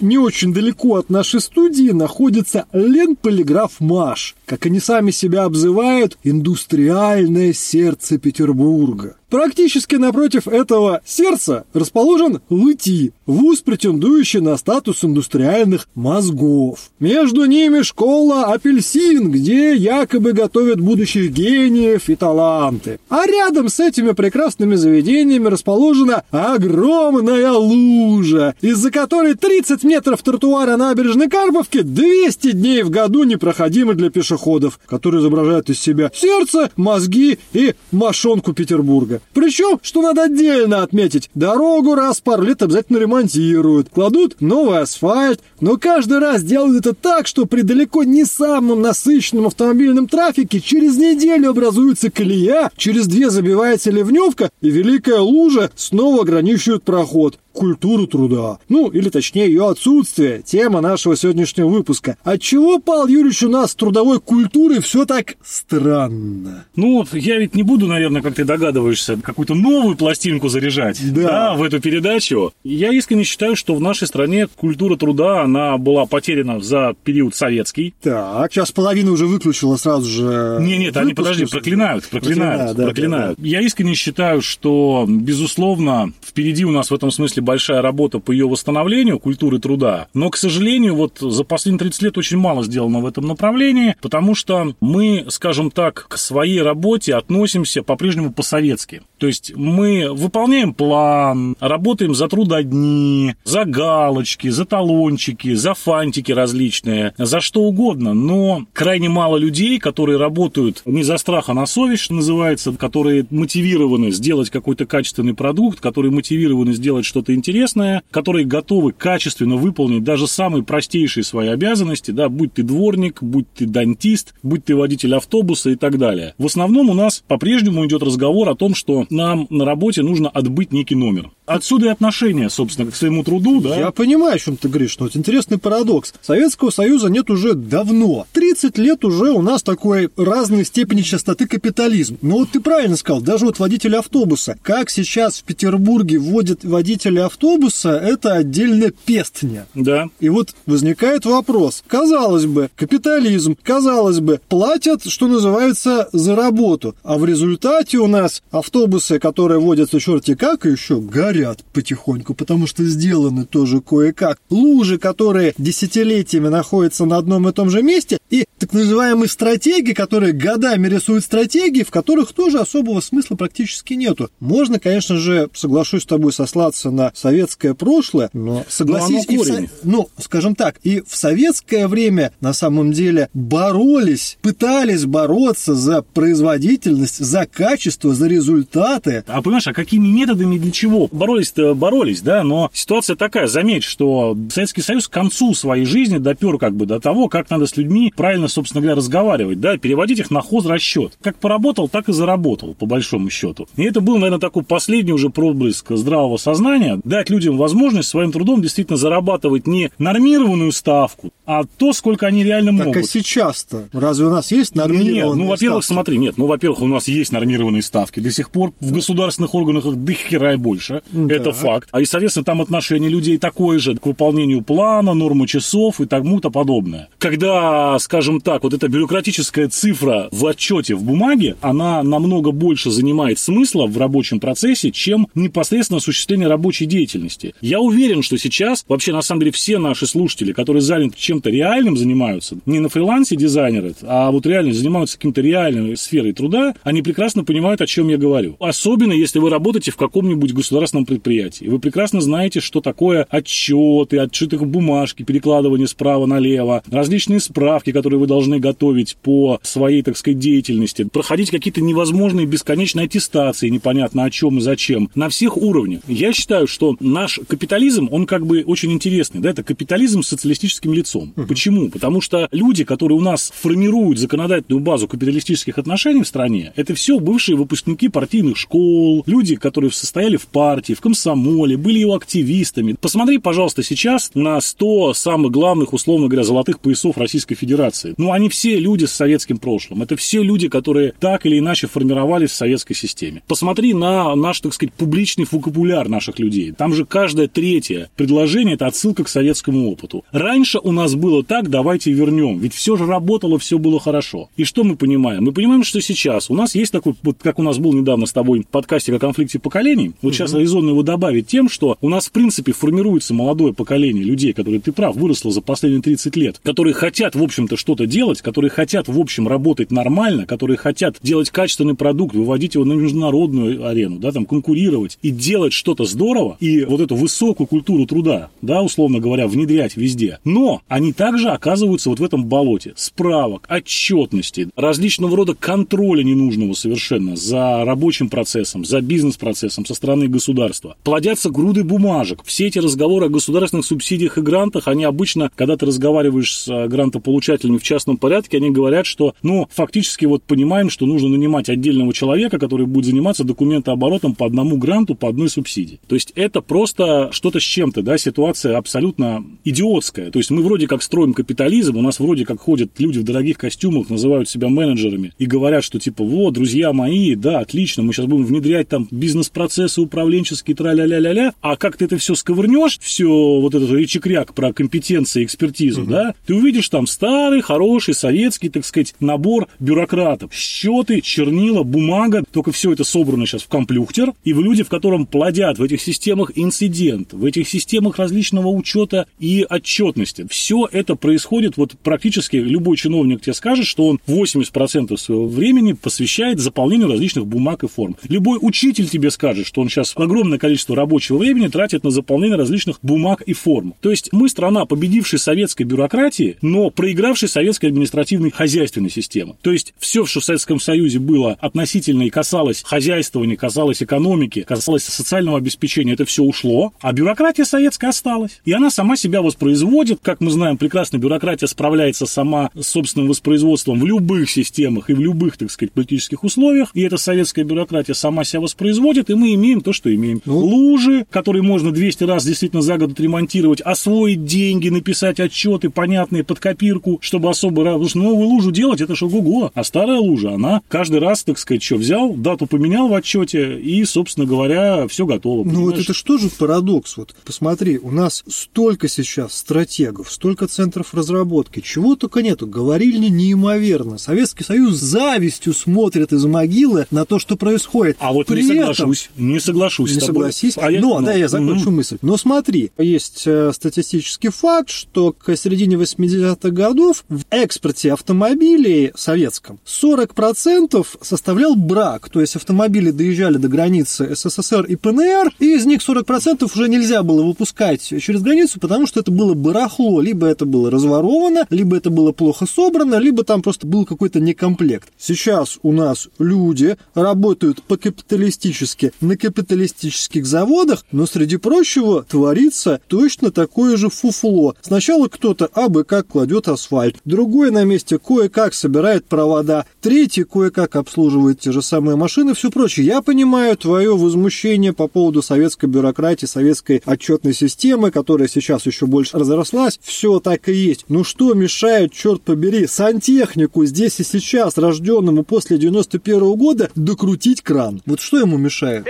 не очень далеко от нашей студии находится Ленполиграф Маш, как они сами себя обзывают, индустриальное сердце Петербурга. Практически напротив этого сердца расположен ЛЫТИ, вуз, претендующий на статус индустриальных мозгов. Между ними школа «Апельсин», где якобы готовят будущих гениев и таланты. А рядом с этими прекрасными заведениями расположена огромная лужа, из-за которой 30 метров тротуара набережной Карповки 200 дней в году непроходимы для пешеходов, которые изображают из себя сердце, мозги и мошонку Петербурга. Причем, что надо отдельно отметить, дорогу раз в пару лет обязательно ремонтируют, кладут новый асфальт, но каждый раз делают это так, что при далеко не самом насыщенном автомобильном трафике через неделю образуется колея, через две забивается ливневка, и великая лужа снова ограничивает проход культуру труда. Ну, или точнее ее отсутствие, тема нашего сегодняшнего выпуска. Отчего, Павел Юрьевич, у нас с трудовой культурой все так странно? Ну, вот я ведь не буду, наверное, как ты догадываешься, какую-то новую пластинку заряжать Да. да, в эту передачу. Я искренне считаю, что в нашей стране культура труда, она была потеряна за период советский. Так, сейчас половина уже выключила сразу же. Не, нет, они, подожди, проклинают, проклинают, да, проклинают. Я искренне считаю, что, безусловно, впереди у нас в этом смысле большая работа по ее восстановлению культуры труда, но, к сожалению, вот за последние 30 лет очень мало сделано в этом направлении, потому что мы, скажем так, к своей работе относимся по-прежнему по-советски. То есть мы выполняем план, работаем за трудодни, за галочки, за талончики, за фантики различные, за что угодно, но крайне мало людей, которые работают не за страх, а на совесть, что называется, которые мотивированы сделать какой-то качественный продукт, которые мотивированы сделать что-то интересное, которые готовы качественно выполнить даже самые простейшие свои обязанности, да, будь ты дворник, будь ты дантист, будь ты водитель автобуса и так далее. В основном у нас по-прежнему идет разговор о том, что нам на работе нужно отбыть некий номер. Отсюда и отношение, собственно, к своему труду, да. Я понимаю, о чем ты говоришь, но вот интересный парадокс. Советского Союза нет уже давно. 30 лет уже у нас такой разной степени частоты капитализм. Но вот ты правильно сказал, даже вот водители автобуса. Как сейчас в Петербурге вводят водители автобуса, это отдельная пестня. Да. И вот возникает вопрос. Казалось бы, капитализм, казалось бы, платят, что называется, за работу. А в результате у нас автобусы, которые водятся черти как, и еще горят потихоньку, потому что сделаны тоже кое-как. Лужи, которые десятилетиями находятся на одном и том же месте, и так называемые стратегии, которые годами рисуют стратегии, в которых тоже особого смысла практически нету. Можно, конечно же, соглашусь с тобой сослаться на советское прошлое, но согласись, оно и в со- ну, скажем так, и в советское время на самом деле боролись, пытались бороться за производительность, за качество, за результаты. А понимаешь, а какими методами для чего? Боролись-то боролись, да, но ситуация такая, заметь, что Советский Союз к концу своей жизни допер как бы до того, как надо с людьми правильно, собственно говоря, разговаривать, да, переводить их на хозрасчет. Как поработал, так и заработал, по большому счету. И это был, наверное, такой последний уже проблеск здравого сознания, дать людям возможность своим трудом действительно зарабатывать не нормированную ставку, а то, сколько они реально Так могут. а сейчас-то разве у нас есть Нет, нормированные ну, во-первых, смотри, нет, ну, во-первых, у нас есть нормированные ставки. До сих пор в государственных органах их до хера и больше. Это факт. А и, соответственно, там отношение людей такое же к выполнению плана, нормы часов и тому-то подобное. Когда, скажем так, вот эта бюрократическая цифра в отчете в бумаге, она намного больше занимает смысла в рабочем процессе, чем непосредственно осуществление рабочей деятельности. Я уверен, что сейчас вообще, на самом деле, все наши слушатели, которые заняты чем-то реальным занимаются, не на фрилансе дизайнеры, а вот реально занимаются каким-то реальной сферой труда, они прекрасно понимают, о чем я говорю. Особенно, если вы работаете в каком-нибудь государственном предприятии. Вы прекрасно знаете, что такое отчеты, отчеты бумажки, перекладывание справа налево, различные справки, которые вы должны готовить по своей, так сказать, деятельности, проходить какие-то невозможные бесконечные аттестации, непонятно о чем и зачем, на всех уровнях. Я считаю, что наш капитализм, он как бы очень интересный, да, это капитализм с социалистическим лицом. Почему? Потому что люди, которые у нас формируют законодательную базу капиталистических отношений в стране, это все бывшие выпускники партийных школ, люди, которые состояли в партии, в комсомоле, были его активистами. Посмотри, пожалуйста, сейчас на 100 самых главных, условно говоря, золотых поясов Российской Федерации. Ну, они все люди с советским прошлым. Это все люди, которые так или иначе формировались в советской системе. Посмотри на наш, так сказать, публичный вокабуляр наших людей. Там же каждое третье предложение – это отсылка к советскому опыту. Раньше у нас было так, давайте вернем. Ведь все же работало, все было хорошо. И что мы понимаем? Мы понимаем, что сейчас у нас есть такой, вот как у нас был недавно с тобой подкастик о конфликте поколений. Вот угу. сейчас резонно его добавить тем, что у нас, в принципе, формируется молодое поколение людей, которые, ты прав, выросло за последние 30 лет, которые хотят, в общем-то, что-то делать, которые хотят, в общем, работать нормально, которые хотят делать качественный продукт, выводить его на международную арену, да, там, конкурировать и делать что-то здорово, и вот эту высокую культуру труда, да, условно говоря, внедрять везде. Но они также оказываются вот в этом болоте справок, отчетности, различного рода контроля ненужного совершенно за рабочим процессом, за бизнес-процессом со стороны государства. Плодятся груды бумажек. Все эти разговоры о государственных субсидиях и грантах, они обычно, когда ты разговариваешь с э, грантополучателями в частном порядке, они говорят, что, ну, фактически вот понимаем, что нужно нанимать отдельного человека, который будет заниматься документооборотом по одному гранту, по одной субсидии. То есть это просто что-то с чем-то, да, ситуация абсолютно идиотская. То есть мы вроде как строим капитализм, у нас вроде как ходят люди в дорогих костюмах, называют себя менеджерами и говорят, что типа, вот, друзья мои, да, отлично, мы сейчас будем внедрять там бизнес-процессы управленческие, тра-ля-ля-ля-ля, а как ты это все сковырнешь, все вот этот речекряк про компетенции, экспертизу, угу. да, ты увидишь там старый, хороший, советский, так сказать, набор бюрократов. Счеты, чернила, бумага, только все это собрано сейчас в комплюхтер, и в люди, в котором плодят в этих системах инцидент, в этих системах различного учета и отчетности. Все это происходит, вот практически любой чиновник тебе скажет, что он 80% своего времени посвящает заполнению различных бумаг и форм. Любой учитель тебе скажет, что он сейчас огромное количество рабочего времени тратит на заполнение различных бумаг и форм. То есть мы страна, победившей советской бюрократии, но проигравшей советской административной хозяйственной системы. То есть все, что в Советском Союзе было относительно и касалось хозяйствования, касалось экономики, касалось социального обеспечения, это все ушло, а бюрократия советская осталась. И она сама себя воспроизводит. Как мы знаем, прекрасно бюрократия справляется сама с собственным воспроизводством в любых системах и в любых, так сказать, политических условиях. И эта советская бюрократия сама себя воспроизводит, и мы имеем то, что имеем. Ну. Лужи, которые можно 200 раз действительно за год отремонтировать, освоить деньги, написать отчеты понятные под копирку, чтобы особо... Потому что новую лужу делать, это что ого А старая лужа, она каждый раз, так сказать, что взял, дату поменял в отчете, и, собственно говоря, все готово. Ну вот это что же парадокс? Вот посмотри, у нас столько сейчас стратегов, столько центров разработки, чего только нету. Говорили неимоверно. Советский Союз завистью смотрит из могилы на то, что происходит. А вот При не соглашусь, этом... не соглашусь не с тобой. согласись. А я... Но, ну, да, я закончу угу. мысль. Но смотри, есть э, статистический факт, что к середине 80-х годов в экспорте автомобилей советском 40% составлял брак, то есть автомобили доезжали до границы СССР и ПНР, и из них 40% уже нельзя было выпускать через границу, потому что это было барахло, либо это было разворовано, либо это было плохо собрано, либо там просто был какой-то некомплект. Сейчас у нас люди работают по-капиталистически на капиталистических заводах, но среди прочего творится точно такое же фуфло. Сначала кто-то абы как кладет асфальт, другой на месте кое-как собирает провода, третий кое-как обслуживает те же самые машины, все прочее. Я понимаю твое возмущение по поводу советской бюрократии, советской отчетной системы, которая сейчас еще больше разрослась. Все так и есть. Ну что мешает, черт побери, сантехнику здесь и сейчас, рожденному после 91 -го года, докрутить кран? Вот что ему мешает?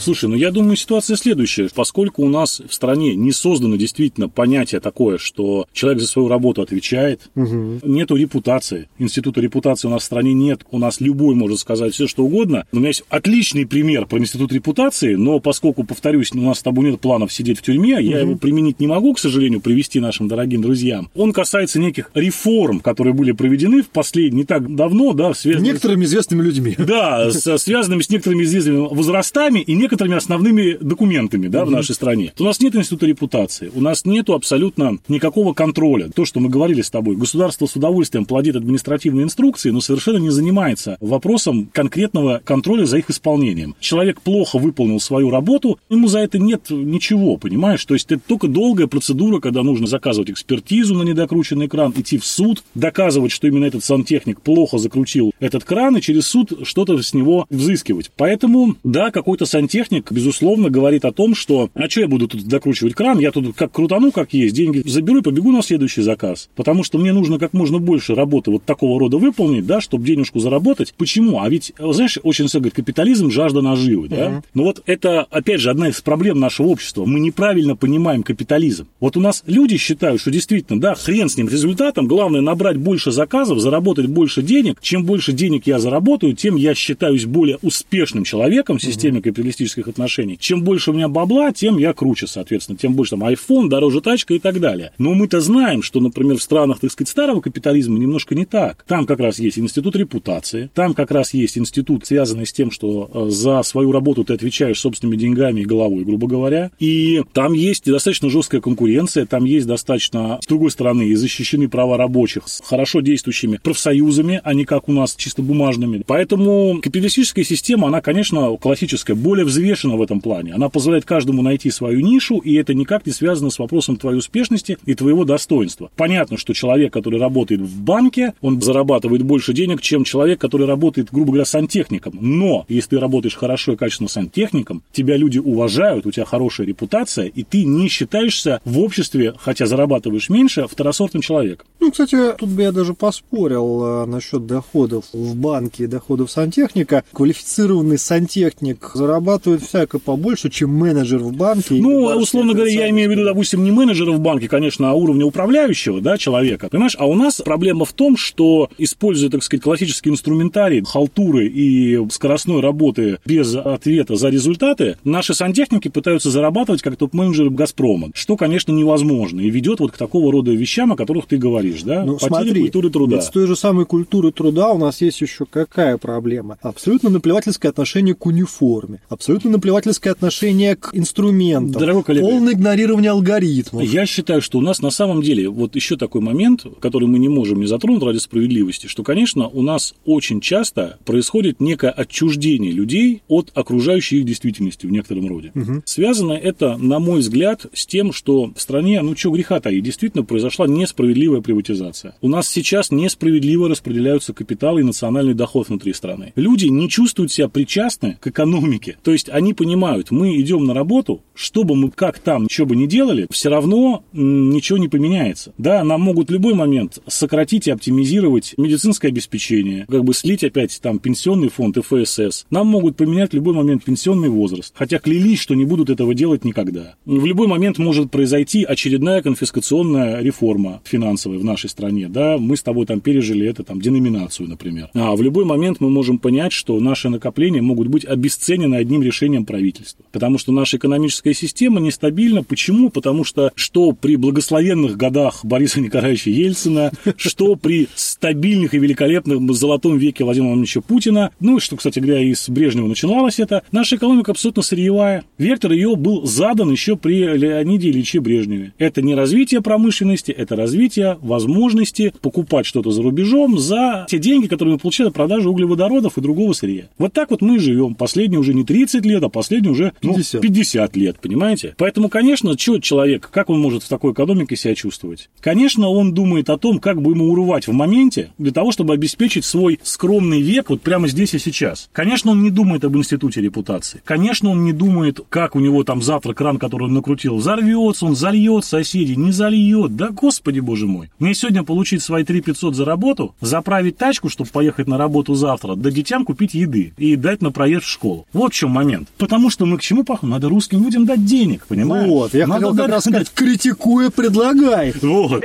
Слушай, ну я думаю, ситуация следующая. Поскольку у нас в стране не создано действительно понятие такое, что человек за свою работу отвечает, угу. нету репутации. Института репутации у нас в стране нет. У нас любой может сказать все, что угодно. У меня есть отличный пример про институт репутации, но поскольку, повторюсь, у нас с тобой нет планов сидеть в тюрьме, угу. я его применить не могу, к сожалению, привести нашим дорогим друзьям. Он касается неких реформ, которые были проведены в последние, не так давно, да, связанных... Некоторыми известными людьми. Да, связанными с некоторыми известными возрастами и некоторыми некоторыми основными документами да, в нашей стране. У нас нет института репутации, у нас нет абсолютно никакого контроля. То, что мы говорили с тобой, государство с удовольствием плодит административные инструкции, но совершенно не занимается вопросом конкретного контроля за их исполнением. Человек плохо выполнил свою работу, ему за это нет ничего, понимаешь? То есть это только долгая процедура, когда нужно заказывать экспертизу на недокрученный кран, идти в суд, доказывать, что именно этот сантехник плохо закрутил этот кран, и через суд что-то с него взыскивать. Поэтому, да, какой-то сантехник, безусловно, говорит о том, что а что я буду тут докручивать кран, я тут как крутану, как есть, деньги заберу и побегу на следующий заказ. Потому что мне нужно как можно больше работы вот такого рода выполнить, да, чтобы денежку заработать. Почему? А ведь, знаешь, очень все говорит, капитализм, жажда наживы, да? Uh-huh. Но вот это, опять же, одна из проблем нашего общества. Мы неправильно понимаем капитализм. Вот у нас люди считают, что действительно, да, хрен с ним результатом, главное набрать больше заказов, заработать больше денег. Чем больше денег я заработаю, тем я считаюсь более успешным человеком в системе uh-huh. Капиталистических отношений. Чем больше у меня бабла, тем я круче, соответственно, тем больше там iPhone, дороже тачка и так далее. Но мы-то знаем, что, например, в странах, так сказать, старого капитализма немножко не так. Там как раз есть институт репутации, там как раз есть институт, связанный с тем, что э, за свою работу ты отвечаешь собственными деньгами и головой, грубо говоря. И там есть достаточно жесткая конкуренция, там есть достаточно, с другой стороны, и защищены права рабочих с хорошо действующими профсоюзами, а не как у нас чисто бумажными. Поэтому капиталистическая система, она, конечно, классическая, более взвешена в этом плане. Она позволяет каждому найти свою нишу, и это никак не связано с вопросом твоей успешности и твоего достоинства. Понятно, что человек, который работает в банке, он зарабатывает больше денег, чем человек, который работает, грубо говоря, сантехником. Но если ты работаешь хорошо и качественно сантехником, тебя люди уважают, у тебя хорошая репутация, и ты не считаешься в обществе, хотя зарабатываешь меньше, второсортным человеком. Ну, кстати, тут бы я даже поспорил э, насчет доходов в банке и доходов сантехника. Квалифицированный сантехник зарабатывает всяко побольше, чем менеджер в банке. Ну, условно говоря, я имею в виду, допустим, не менеджера в банке, конечно, а уровня управляющего, да, человека. Понимаешь, а у нас проблема в том, что, используя, так сказать, классический инструментарий, халтуры и скоростной работы без ответа за результаты, наши сантехники пытаются зарабатывать как топ-менеджеры «Газпрома», что, конечно, невозможно, и ведет вот к такого рода вещам, о которых ты говоришь, да, ну, Потеря смотри, культуры труда. Ведь с той же самой культуры труда у нас есть еще какая проблема? Абсолютно наплевательское отношение к униформе, абсолютно наплевательское отношение к инструментам, Дорогой коллега, полное игнорирование алгоритмов. Я считаю, что у нас на самом деле вот еще такой момент, который мы не можем не затронуть ради справедливости, что, конечно, у нас очень часто происходит некое отчуждение людей от окружающей их действительности в некотором роде. Угу. Связано это, на мой взгляд, с тем, что в стране, ну что греха таить, действительно произошла несправедливая приватизация. У нас сейчас несправедливо распределяются капиталы и национальный доход внутри страны. Люди не чувствуют себя причастны к экономике. То есть они понимают, мы идем на работу, чтобы мы как там, что бы ни делали, все равно ничего не поменяется. Да, нам могут в любой момент сократить и оптимизировать медицинское обеспечение, как бы слить опять там пенсионный фонд и ФСС. Нам могут поменять в любой момент пенсионный возраст, хотя клялись, что не будут этого делать никогда. В любой момент может произойти очередная конфискационная реформа финансовая в нашей стране. Да, мы с тобой там пережили это, там, деноминацию, например. А в любой момент мы можем понять, что наши накопления могут быть обесценены одним решением правительства. Потому что наша экономическая система нестабильна. Почему? Потому что что при благословенных годах Бориса Николаевича Ельцина, что при стабильных и великолепных золотом веке Владимира Владимировича Путина, ну и что, кстати говоря, и с Брежнева начиналось это, наша экономика абсолютно сырьевая. Вектор ее был задан еще при Леониде Ильиче Брежневе. Это не развитие промышленности, это развитие возможности покупать что-то за рубежом за те деньги, которые мы получали от продажи углеводородов и другого сырья. Вот так вот мы живем. Последние уже не 30 лет, а последние уже ну, 50. 50 лет, понимаете? Поэтому, конечно, что человек, как он может в такой экономике себя чувствовать? Конечно, он думает о том, как бы ему урвать в моменте для того, чтобы обеспечить свой скромный век вот прямо здесь и сейчас. Конечно, он не думает об институте репутации. Конечно, он не думает, как у него там завтра кран, который он накрутил, взорвется, он зальет соседей, не зальет. Да, господи боже мой. Мне сегодня получить свои 3 500 за работу, заправить тачку, чтобы поехать на работу завтра, да детям купить еды и дать на проезд в школу. Вот в чем момент. Потому что мы к чему пахнем? Надо русским людям дать денег, понимаешь? Вот, я Надо хотел как раз сказать, критикуя, предлагай. Вот.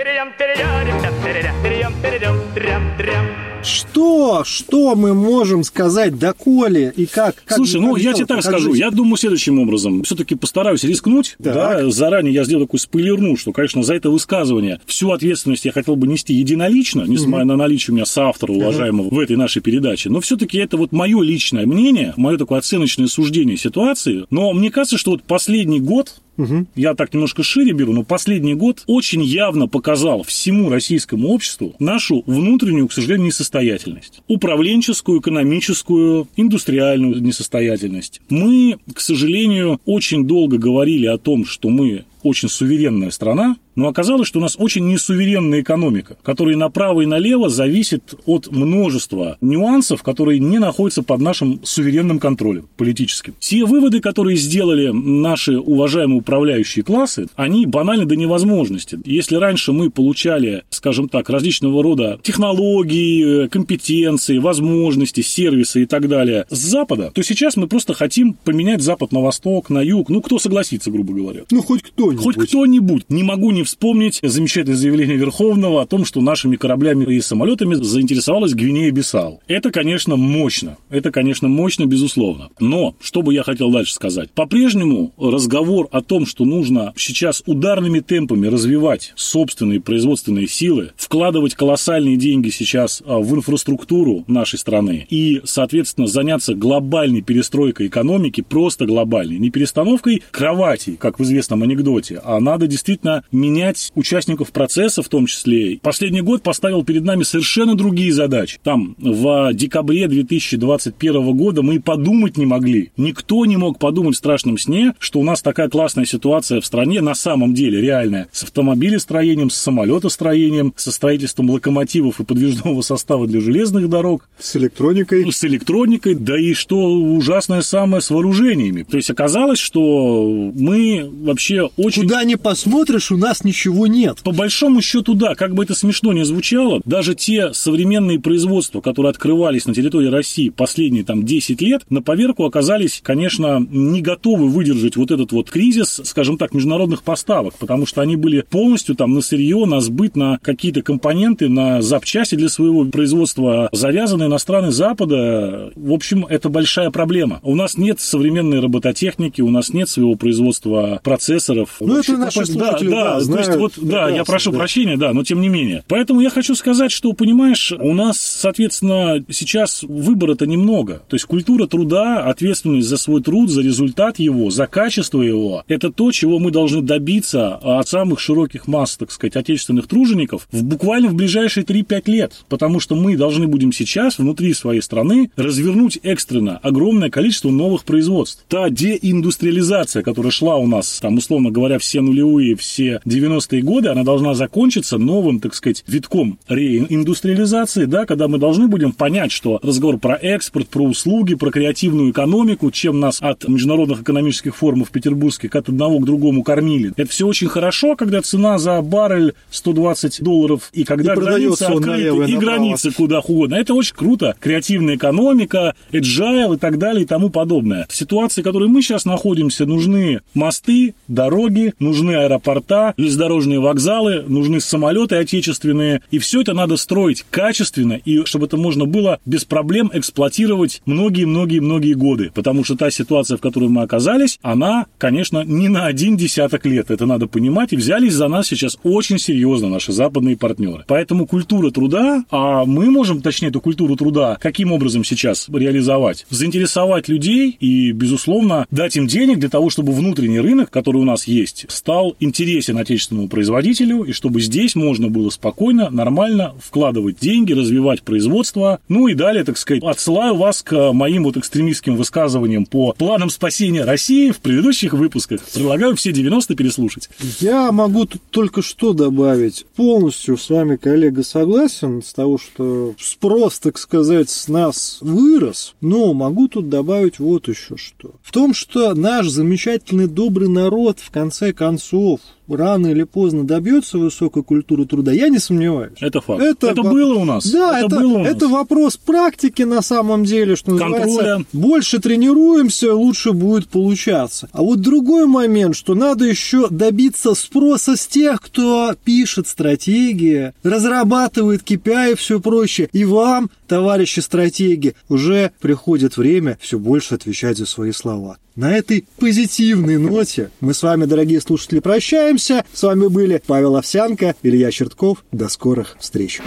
Что? Что мы можем сказать доколе и как? как Слушай, ну я тебе так скажу. Жить? Я думаю следующим образом. Все-таки постараюсь рискнуть. Так. Да, заранее я сделаю такой спойлерну, что, конечно, за это высказывание всю ответственность я хотел бы нести единолично, несмотря угу. на наличие у меня соавтора, уважаемого угу. в этой нашей передаче. Но все-таки это вот мое личное мнение, мое такое оценочное суждение ситуации. Но мне кажется, что вот последний год Угу. Я так немножко шире беру, но последний год очень явно показал всему российскому обществу нашу внутреннюю, к сожалению, несостоятельность. Управленческую, экономическую, индустриальную несостоятельность. Мы, к сожалению, очень долго говорили о том, что мы очень суверенная страна, но оказалось, что у нас очень несуверенная экономика, которая направо и налево зависит от множества нюансов, которые не находятся под нашим суверенным контролем политическим. Те выводы, которые сделали наши уважаемые управляющие классы, они банальны до невозможности. Если раньше мы получали, скажем так, различного рода технологии, компетенции, возможности, сервисы и так далее с Запада, то сейчас мы просто хотим поменять Запад на Восток, на Юг. Ну, кто согласится, грубо говоря? Ну, хоть кто кто-нибудь. Хоть кто-нибудь. Не могу не вспомнить замечательное заявление Верховного о том, что нашими кораблями и самолетами заинтересовалась Гвинея-Бисау. Это, конечно, мощно. Это, конечно, мощно, безусловно. Но, что бы я хотел дальше сказать? По-прежнему разговор о том, что нужно сейчас ударными темпами развивать собственные производственные силы, вкладывать колоссальные деньги сейчас а, в инфраструктуру нашей страны и, соответственно, заняться глобальной перестройкой экономики, просто глобальной, не перестановкой кроватей, как в известном анекдоте, работе, а надо действительно менять участников процесса в том числе. Последний год поставил перед нами совершенно другие задачи. Там в декабре 2021 года мы и подумать не могли. Никто не мог подумать в страшном сне, что у нас такая классная ситуация в стране на самом деле реальная. С автомобилестроением, с самолетостроением, со строительством локомотивов и подвижного состава для железных дорог. С электроникой. С электроникой, да и что ужасное самое с вооружениями. То есть оказалось, что мы вообще очень. Куда не посмотришь, у нас ничего нет. По большому счету, да, как бы это смешно не звучало, даже те современные производства, которые открывались на территории России последние там 10 лет, на поверку оказались, конечно, не готовы выдержать вот этот вот кризис, скажем так, международных поставок, потому что они были полностью там на сырье, на сбыт, на какие-то компоненты, на запчасти для своего производства завязаны иностранные Запада. В общем, это большая проблема. У нас нет современной робототехники, у нас нет своего производства процессоров, ну, это наши слушатели, да, да, знают, то есть, вот, да, я прошу да. прощения, да, но тем не менее. Поэтому я хочу сказать, что, понимаешь, у нас, соответственно, сейчас выбора-то немного. То есть культура труда, ответственность за свой труд, за результат его, за качество его, это то, чего мы должны добиться от самых широких масс, так сказать, отечественных тружеников в буквально в ближайшие 3-5 лет. Потому что мы должны будем сейчас внутри своей страны развернуть экстренно огромное количество новых производств. Та деиндустриализация, которая шла у нас, там, условно говоря, говоря, все нулевые, все 90-е годы, она должна закончиться новым, так сказать, витком реиндустриализации, да, когда мы должны будем понять, что разговор про экспорт, про услуги, про креативную экономику, чем нас от международных экономических форумов петербургских от одного к другому кормили. Это все очень хорошо, когда цена за баррель 120 долларов, и когда и границы открыты, и границы куда угодно. Это очень круто. Креативная экономика, agile и так далее и тому подобное. В ситуации, в которой мы сейчас находимся, нужны мосты, дороги, дороги, нужны аэропорта, железнодорожные вокзалы, нужны самолеты отечественные. И все это надо строить качественно, и чтобы это можно было без проблем эксплуатировать многие-многие-многие годы. Потому что та ситуация, в которой мы оказались, она, конечно, не на один десяток лет. Это надо понимать. И взялись за нас сейчас очень серьезно наши западные партнеры. Поэтому культура труда, а мы можем, точнее, эту культуру труда каким образом сейчас реализовать? Заинтересовать людей и, безусловно, дать им денег для того, чтобы внутренний рынок, который у нас есть, есть, стал интересен отечественному производителю, и чтобы здесь можно было спокойно, нормально вкладывать деньги, развивать производство. Ну и далее, так сказать, отсылаю вас к моим вот экстремистским высказываниям по планам спасения России в предыдущих выпусках. Предлагаю все 90 переслушать. Я могу тут только что добавить. Полностью с вами, коллега, согласен с того, что спрос, так сказать, с нас вырос, но могу тут добавить вот еще что. В том, что наш замечательный добрый народ в конце конце концов рано или поздно добьется высокой культуры труда, я не сомневаюсь. Это факт. Это, это было у нас. Да, это, это, было у нас. это вопрос практики на самом деле, что Контроля. Больше тренируемся, лучше будет получаться. А вот другой момент, что надо еще добиться спроса с тех, кто пишет стратегии, разрабатывает KPI и все прочее. И вам, товарищи стратеги, уже приходит время все больше отвечать за свои слова. На этой позитивной ноте мы с вами, дорогие слушатели, прощаемся. С вами были Павел Овсянко, Илья Чертков. До скорых встреч.